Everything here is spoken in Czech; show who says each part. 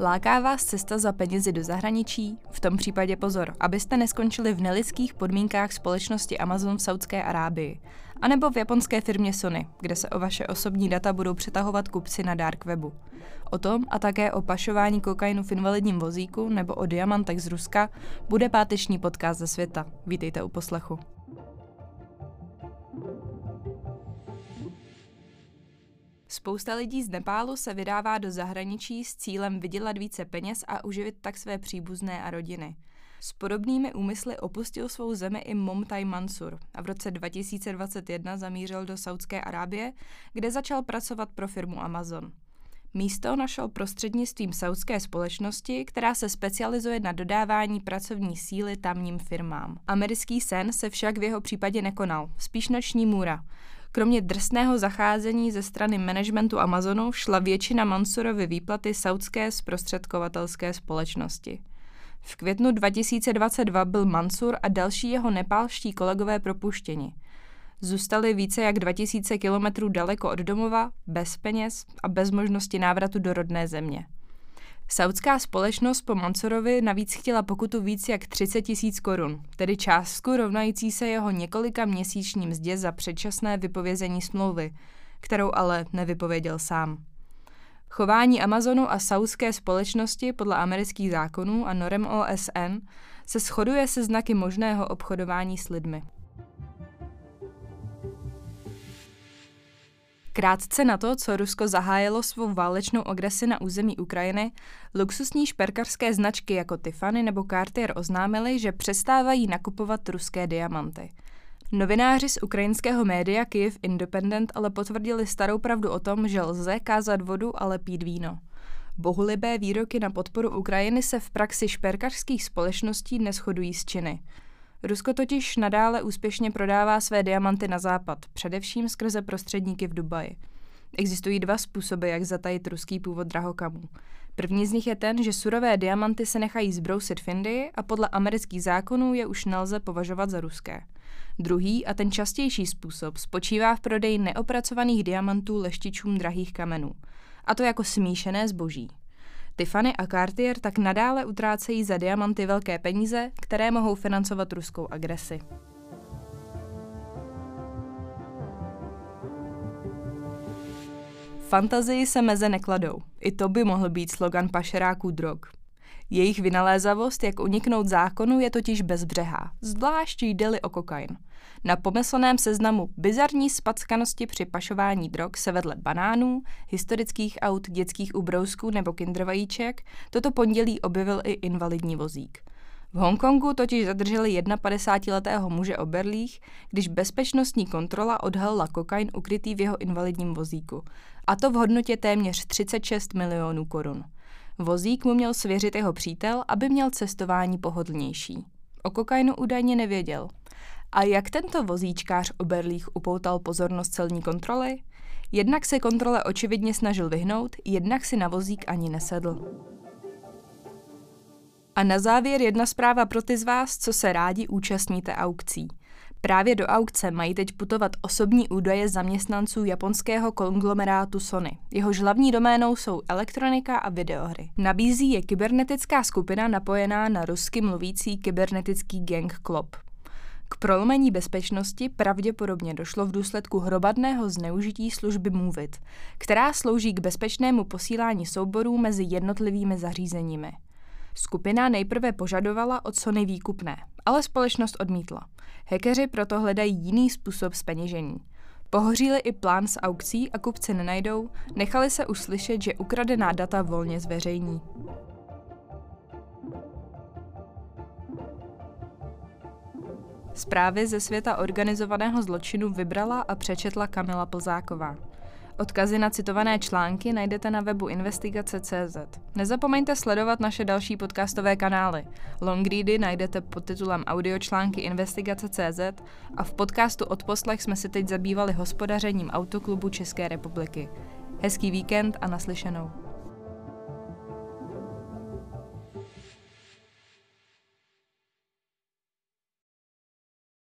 Speaker 1: Láká vás cesta za penězi do zahraničí? V tom případě pozor, abyste neskončili v nelidských podmínkách společnosti Amazon v Saudské Arábii, anebo v japonské firmě Sony, kde se o vaše osobní data budou přetahovat kupci na dark webu. O tom a také o pašování kokainu v invalidním vozíku nebo o diamantech z Ruska bude páteční podcast ze světa. Vítejte u poslechu. Spousta lidí z Nepálu se vydává do zahraničí s cílem vydělat více peněz a uživit tak své příbuzné a rodiny. S podobnými úmysly opustil svou zemi i Momtaj Mansur a v roce 2021 zamířil do Saudské Arábie, kde začal pracovat pro firmu Amazon. Místo našel prostřednictvím saudské společnosti, která se specializuje na dodávání pracovní síly tamním firmám. Americký sen se však v jeho případě nekonal, spíš noční můra. Kromě drsného zacházení ze strany managementu Amazonu šla většina Mansurovy výplaty saudské zprostředkovatelské společnosti. V květnu 2022 byl Mansur a další jeho nepálští kolegové propuštěni. Zůstali více jak 2000 kilometrů daleko od domova, bez peněz a bez možnosti návratu do rodné země. Saudská společnost po Mansurovi navíc chtěla pokutu víc jak 30 tisíc korun, tedy částku rovnající se jeho několika měsíčním mzdě za předčasné vypovězení smlouvy, kterou ale nevypověděl sám. Chování Amazonu a saudské společnosti podle amerických zákonů a norem OSN se shoduje se znaky možného obchodování s lidmi. Krátce na to, co Rusko zahájilo svou válečnou agresi na území Ukrajiny, luxusní šperkarské značky jako Tiffany nebo Cartier oznámily, že přestávají nakupovat ruské diamanty. Novináři z ukrajinského média Kyiv Independent ale potvrdili starou pravdu o tom, že lze kázat vodu, ale pít víno. Bohulibé výroky na podporu Ukrajiny se v praxi šperkařských společností neschodují s činy. Rusko totiž nadále úspěšně prodává své diamanty na západ, především skrze prostředníky v Dubaji. Existují dva způsoby, jak zatajit ruský původ drahokamů. První z nich je ten, že surové diamanty se nechají zbrousit v Indii a podle amerických zákonů je už nelze považovat za ruské. Druhý a ten častější způsob spočívá v prodeji neopracovaných diamantů leštičům drahých kamenů, a to jako smíšené zboží. Tiffany a Cartier tak nadále utrácejí za diamanty velké peníze, které mohou financovat ruskou agresi. Fantazii se meze nekladou. I to by mohl být slogan pašeráků drog. Jejich vynalézavost, jak uniknout zákonu, je totiž bezbřehá, zvlášť jde o kokain. Na pomyslném seznamu bizarní spackanosti při pašování drog se vedle banánů, historických aut, dětských ubrousků nebo kindrvajíček toto pondělí objevil i invalidní vozík. V Hongkongu totiž zadrželi 51-letého muže o berlích, když bezpečnostní kontrola odhalila kokain ukrytý v jeho invalidním vozíku, a to v hodnotě téměř 36 milionů korun. Vozík mu měl svěřit jeho přítel, aby měl cestování pohodlnější. O kokainu údajně nevěděl. A jak tento vozíčkář o berlích upoutal pozornost celní kontroly? Jednak se kontrole očividně snažil vyhnout, jednak si na vozík ani nesedl. A na závěr jedna zpráva pro ty z vás, co se rádi účastníte aukcí. Právě do aukce mají teď putovat osobní údaje zaměstnanců japonského konglomerátu Sony. Jehož hlavní doménou jsou elektronika a videohry. Nabízí je kybernetická skupina napojená na rusky mluvící kybernetický gang Klop. K prolomení bezpečnosti pravděpodobně došlo v důsledku hromadného zneužití služby Movit, která slouží k bezpečnému posílání souborů mezi jednotlivými zařízeními. Skupina nejprve požadovala od Sony výkupné, ale společnost odmítla. Hekeři proto hledají jiný způsob speněžení. Pohoříli i plán s aukcí a kupci nenajdou, nechali se už slyšet, že ukradená data volně zveřejní. Zprávy ze světa organizovaného zločinu vybrala a přečetla Kamila Plzáková. Odkazy na citované články najdete na webu investigace.cz. Nezapomeňte sledovat naše další podcastové kanály. Longready najdete pod titulem Audiočlánky investigace.cz a v podcastu Odposlech jsme se teď zabývali hospodařením Autoklubu České republiky. Hezký víkend a naslyšenou.